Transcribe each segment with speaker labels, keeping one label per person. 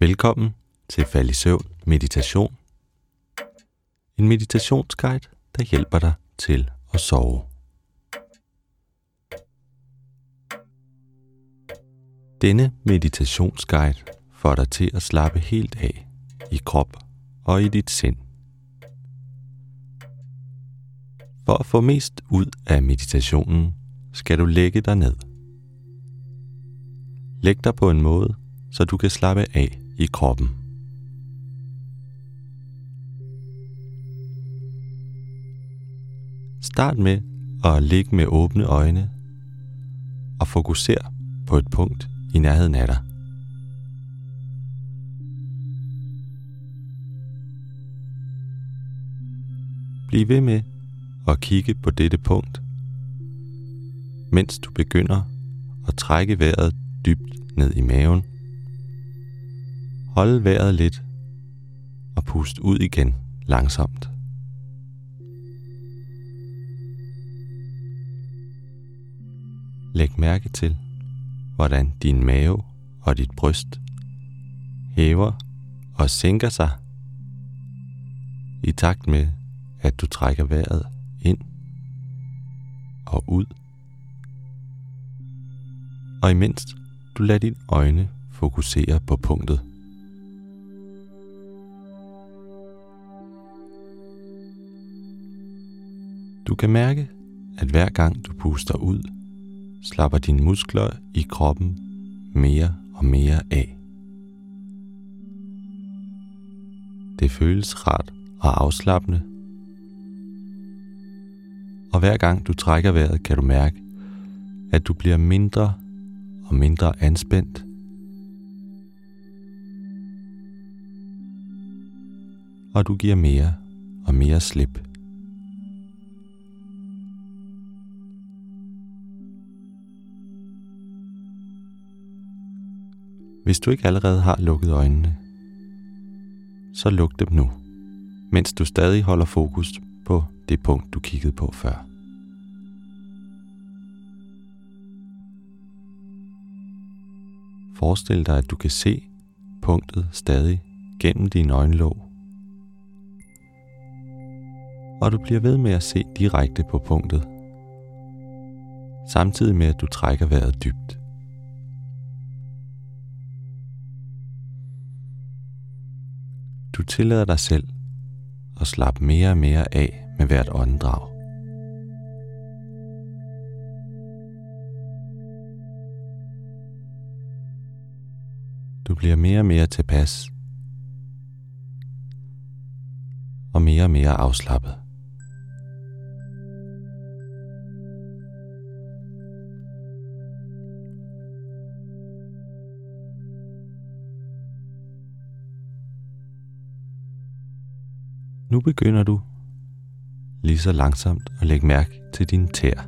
Speaker 1: Velkommen til Fald i Søvn Meditation. En meditationsguide, der hjælper dig til at sove. Denne meditationsguide får dig til at slappe helt af i krop og i dit sind. For at få mest ud af meditationen, skal du lægge dig ned. Læg dig på en måde, så du kan slappe af i kroppen. Start med at ligge med åbne øjne og fokuser på et punkt i nærheden af dig. Bliv ved med at kigge på dette punkt, mens du begynder at trække vejret dybt ned i maven. Hold vejret lidt og pust ud igen langsomt. Læg mærke til, hvordan din mave og dit bryst hæver og sænker sig i takt med, at du trækker vejret ind og ud. Og imens du lader dine øjne fokusere på punktet. Du kan mærke, at hver gang du puster ud, slapper dine muskler i kroppen mere og mere af. Det føles rart og afslappende. Og hver gang du trækker vejret, kan du mærke, at du bliver mindre og mindre anspændt. Og du giver mere og mere slip. Hvis du ikke allerede har lukket øjnene, så luk dem nu, mens du stadig holder fokus på det punkt, du kiggede på før. Forestil dig, at du kan se punktet stadig gennem dine øjenlåg. Og du bliver ved med at se direkte på punktet, samtidig med at du trækker vejret dybt. Du tillader dig selv at slappe mere og mere af med hvert åndedrag. Du bliver mere og mere tilpas og mere og mere afslappet. Nu begynder du lige så langsomt at lægge mærke til dine tæer.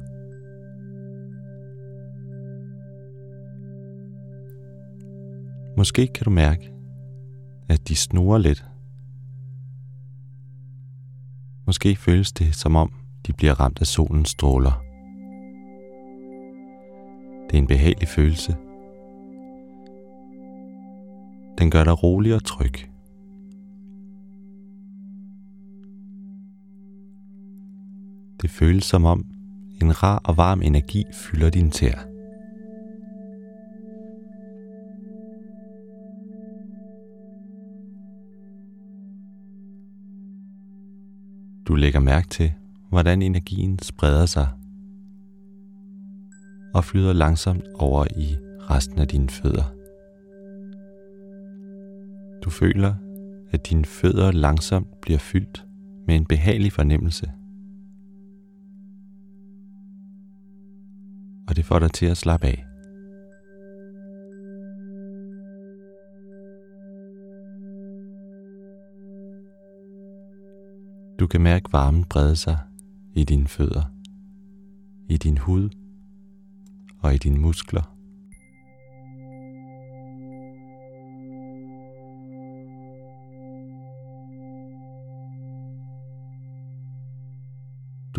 Speaker 1: Måske kan du mærke, at de snorer lidt. Måske føles det som om, de bliver ramt af solens stråler. Det er en behagelig følelse. Den gør dig rolig og tryg. Det føles som om en rar og varm energi fylder din tæer. Du lægger mærke til, hvordan energien spreder sig og flyder langsomt over i resten af dine fødder. Du føler, at dine fødder langsomt bliver fyldt med en behagelig fornemmelse – det får dig til at slappe af. Du kan mærke varmen brede sig i dine fødder, i din hud og i dine muskler.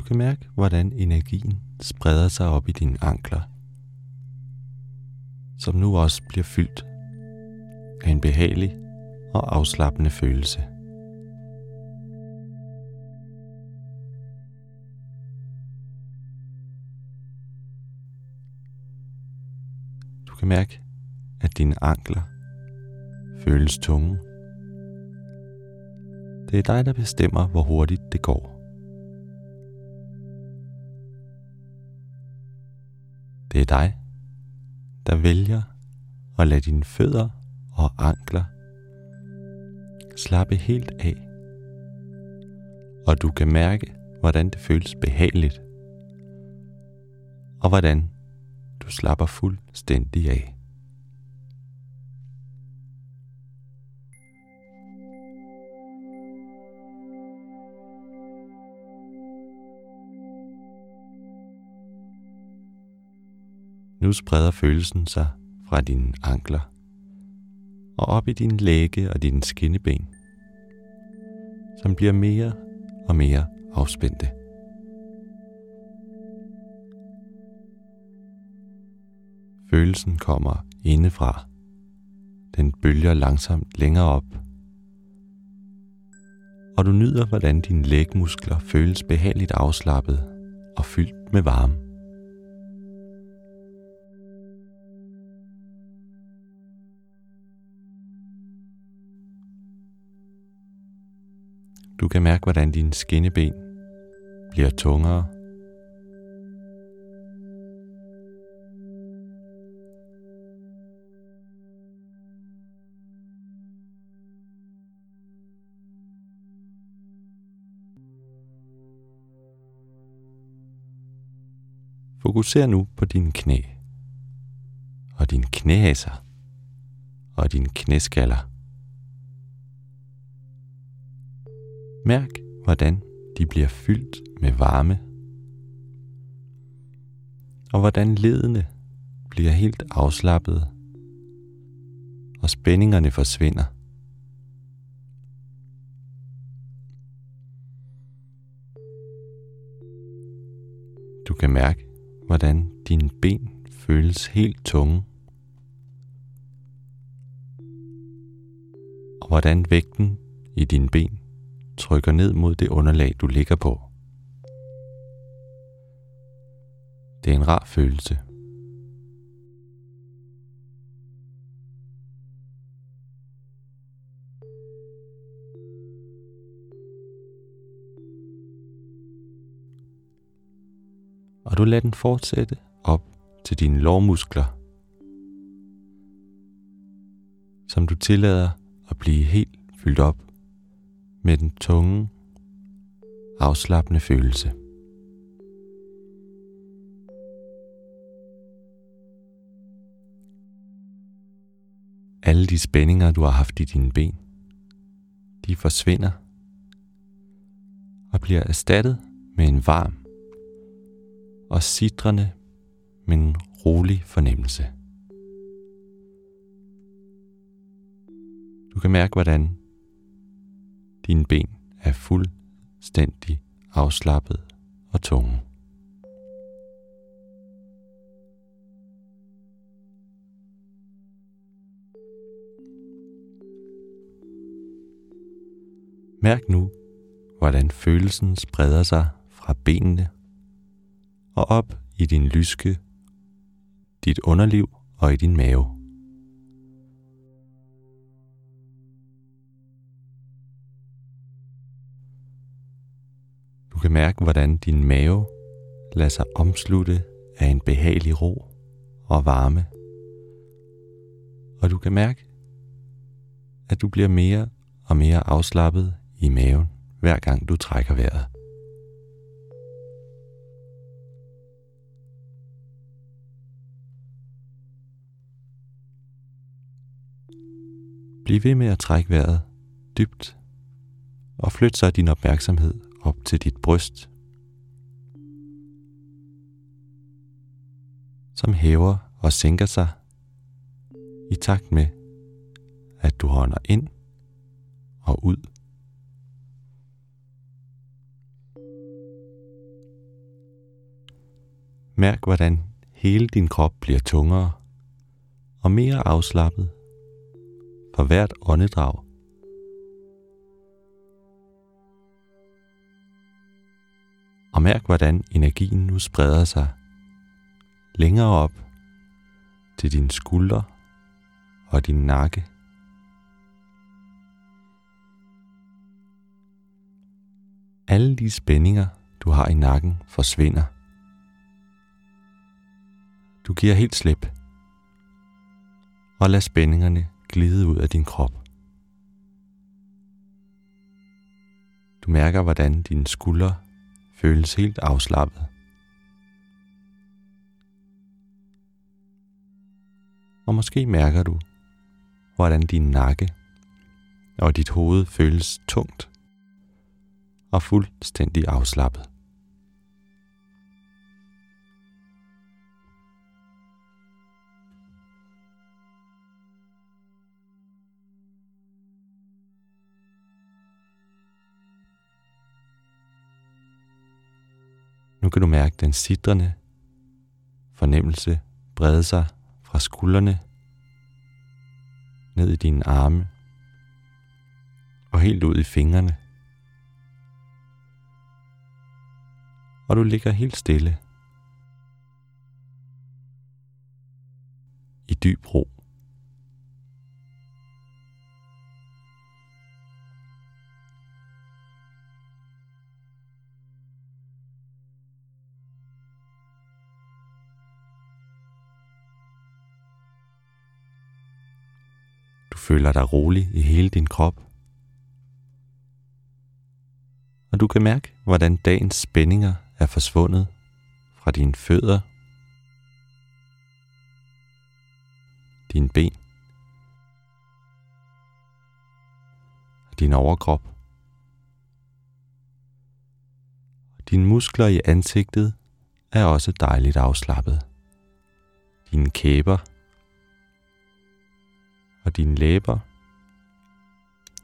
Speaker 1: Du kan mærke, hvordan energien spreder sig op i dine ankler, som nu også bliver fyldt af en behagelig og afslappende følelse. Du kan mærke, at dine ankler føles tunge. Det er dig, der bestemmer, hvor hurtigt det går. Dig, der vælger at lade dine fødder og ankler slappe helt af. Og du kan mærke, hvordan det føles behageligt, og hvordan du slapper fuldstændig af. Nu spreder følelsen sig fra dine ankler og op i din læge og dine skinneben, som bliver mere og mere afspændte. Følelsen kommer indefra. Den bølger langsomt længere op. Og du nyder, hvordan dine lægmuskler føles behageligt afslappet og fyldt med varme. Du kan mærke, hvordan dine skinneben bliver tungere. Fokuser nu på dine knæ og dine knæser og dine knæskaller. Mærk, hvordan de bliver fyldt med varme, og hvordan ledene bliver helt afslappet, og spændingerne forsvinder. Du kan mærke, hvordan dine ben føles helt tunge, og hvordan vægten i dine ben trykker ned mod det underlag, du ligger på. Det er en rar følelse. Og du lader den fortsætte op til dine lårmuskler, som du tillader at blive helt fyldt op med den tunge, afslappende følelse. Alle de spændinger, du har haft i dine ben, de forsvinder og bliver erstattet med en varm og sidrende, men rolig fornemmelse. Du kan mærke, hvordan dine ben er fuldstændig afslappet og tunge. Mærk nu, hvordan følelsen spreder sig fra benene og op i din lyske, dit underliv og i din mave. Kan mærke, hvordan din mave lader sig omslutte af en behagelig ro og varme. Og du kan mærke, at du bliver mere og mere afslappet i maven, hver gang du trækker vejret. Bliv ved med at trække vejret dybt og flyt så din opmærksomhed op til dit bryst, som hæver og sænker sig i takt med, at du hånder ind og ud. Mærk, hvordan hele din krop bliver tungere og mere afslappet for hvert åndedrag, Og mærk, hvordan energien nu spreder sig længere op til dine skuldre og din nakke. Alle de spændinger, du har i nakken, forsvinder. Du giver helt slip og lad spændingerne glide ud af din krop. Du mærker, hvordan dine skuldre føles helt afslappet. Og måske mærker du, hvordan din nakke og dit hoved føles tungt og fuldstændig afslappet. Kan du mærke den sidrende fornemmelse brede sig fra skuldrene ned i dine arme og helt ud i fingrene. Og du ligger helt stille i dyb ro. Føler dig rolig i hele din krop. Og du kan mærke, hvordan dagens spændinger er forsvundet fra dine fødder, dine ben og din overkrop. Dine muskler i ansigtet er også dejligt afslappet. Dine kæber og dine læber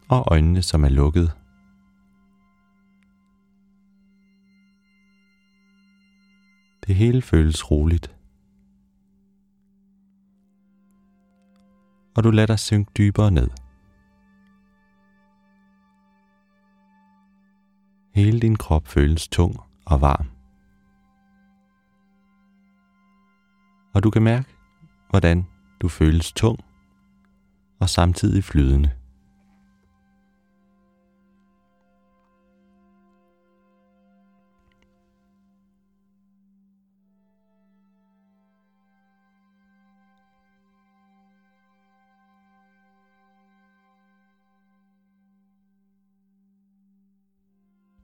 Speaker 1: og øjnene, som er lukket. Det hele føles roligt. Og du lader dig synke dybere ned. Hele din krop føles tung og varm. Og du kan mærke, hvordan du føles tung og samtidig flydende.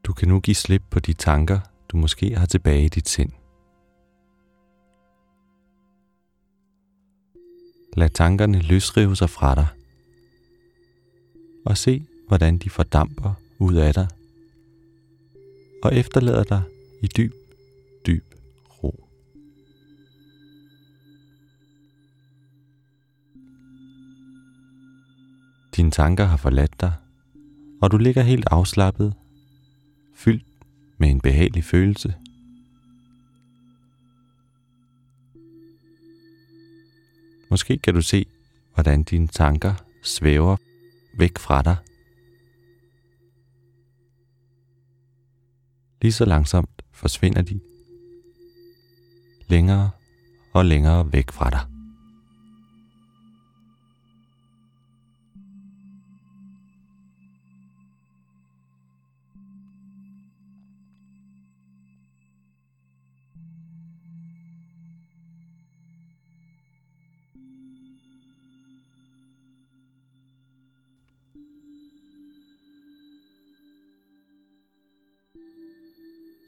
Speaker 1: Du kan nu give slip på de tanker, du måske har tilbage i dit sind. Lad tankerne løsrive sig fra dig. Og se, hvordan de fordamper ud af dig. Og efterlader dig i dyb, dyb ro. Dine tanker har forladt dig, og du ligger helt afslappet, fyldt med en behagelig følelse – Måske kan du se, hvordan dine tanker svæver væk fra dig. Lige så langsomt forsvinder de længere og længere væk fra dig.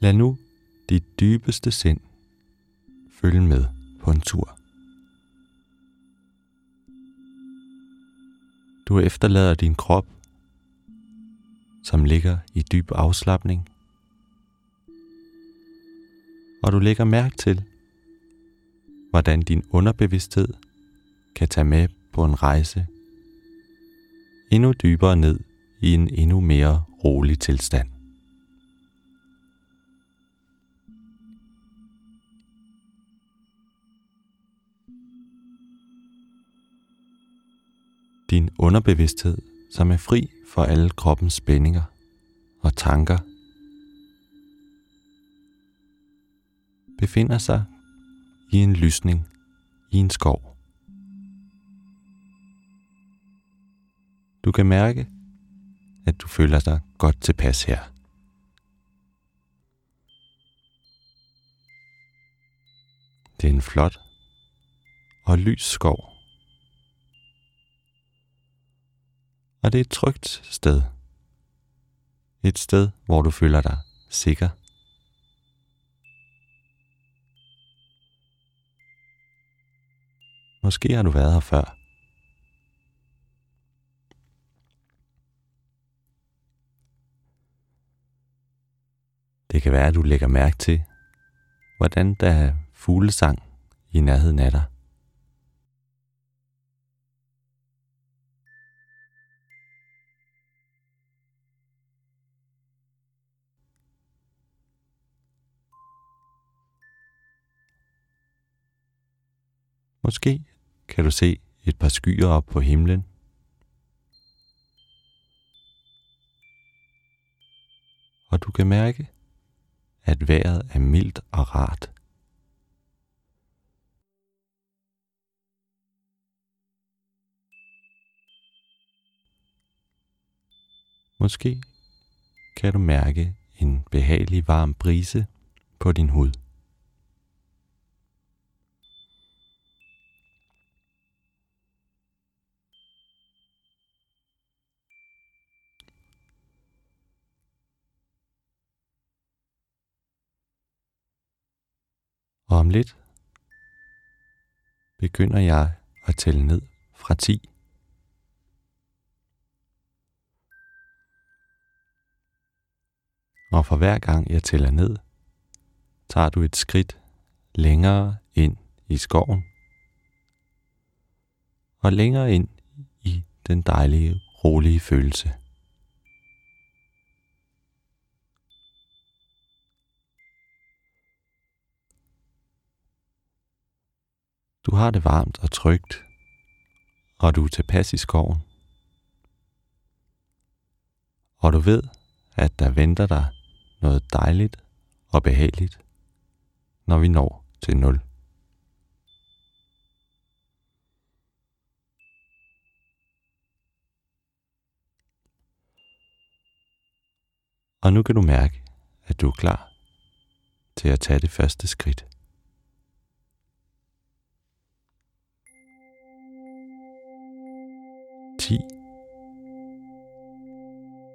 Speaker 1: Lad nu dit dybeste sind følge med på en tur. Du efterlader din krop, som ligger i dyb afslappning, og du lægger mærke til, hvordan din underbevidsthed kan tage med på en rejse endnu dybere ned i en endnu mere rolig tilstand. Din underbevidsthed, som er fri for alle kroppens spændinger og tanker, befinder sig i en lysning i en skov. Du kan mærke, at du føler dig godt tilpas her. Det er en flot og lys skov. Og det er et trygt sted. Et sted, hvor du føler dig sikker. Måske har du været her før. Det kan være, at du lægger mærke til, hvordan der er fuglesang i nærheden af dig. Måske kan du se et par skyer op på himlen. Og du kan mærke, at vejret er mildt og rart. Måske kan du mærke en behagelig varm brise på din hud. Lidt begynder jeg at tælle ned fra 10. Og for hver gang jeg tæller ned, tager du et skridt længere ind i skoven og længere ind i den dejlige, rolige følelse. Du har det varmt og trygt, og du er tilpas i skoven. Og du ved, at der venter dig noget dejligt og behageligt, når vi når til 0. Og nu kan du mærke, at du er klar til at tage det første skridt. 10.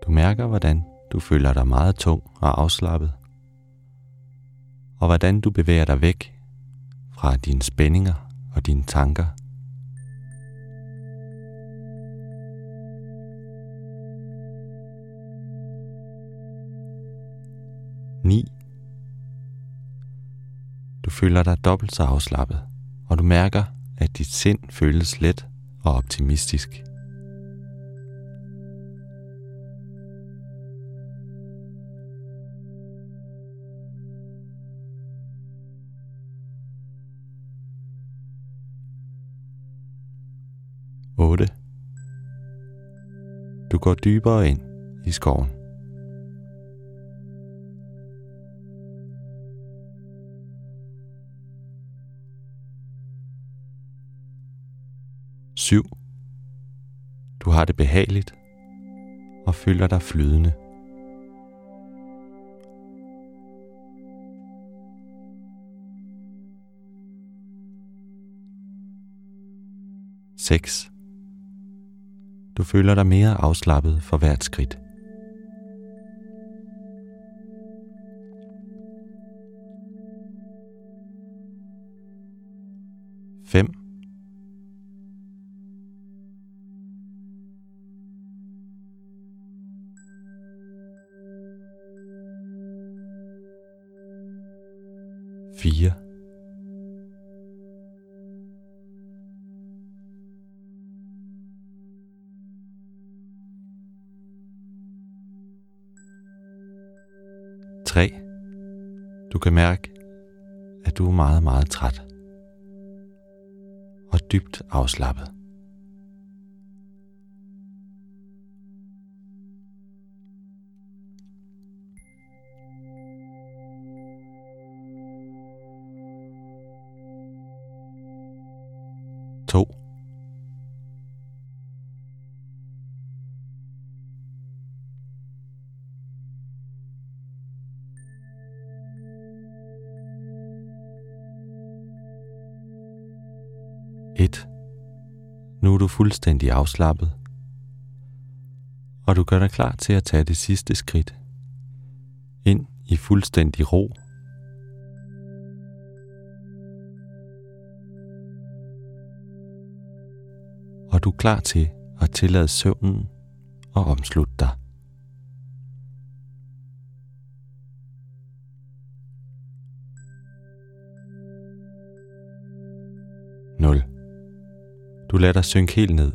Speaker 1: Du mærker, hvordan du føler dig meget tung og afslappet, og hvordan du bevæger dig væk fra dine spændinger og dine tanker. Ni. Du føler dig dobbelt så afslappet, og du mærker, at dit sind føles let og optimistisk. Går dybere ind i skoven. Syv. Du har det behageligt og føler dig flydende. 6. Du føler dig mere afslappet for hvert skridt. Fem. Fire. Kan mærke, at du er meget, meget træt og dybt afslappet. 1. Nu er du fuldstændig afslappet, og du gør dig klar til at tage det sidste skridt ind i fuldstændig ro. Og du er klar til at tillade søvnen og omslutte dig. Du lader dig synke helt ned.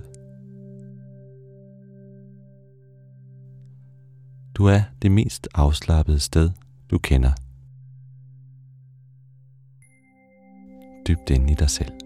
Speaker 1: Du er det mest afslappede sted, du kender. Dybt ind i dig selv.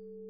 Speaker 1: thank you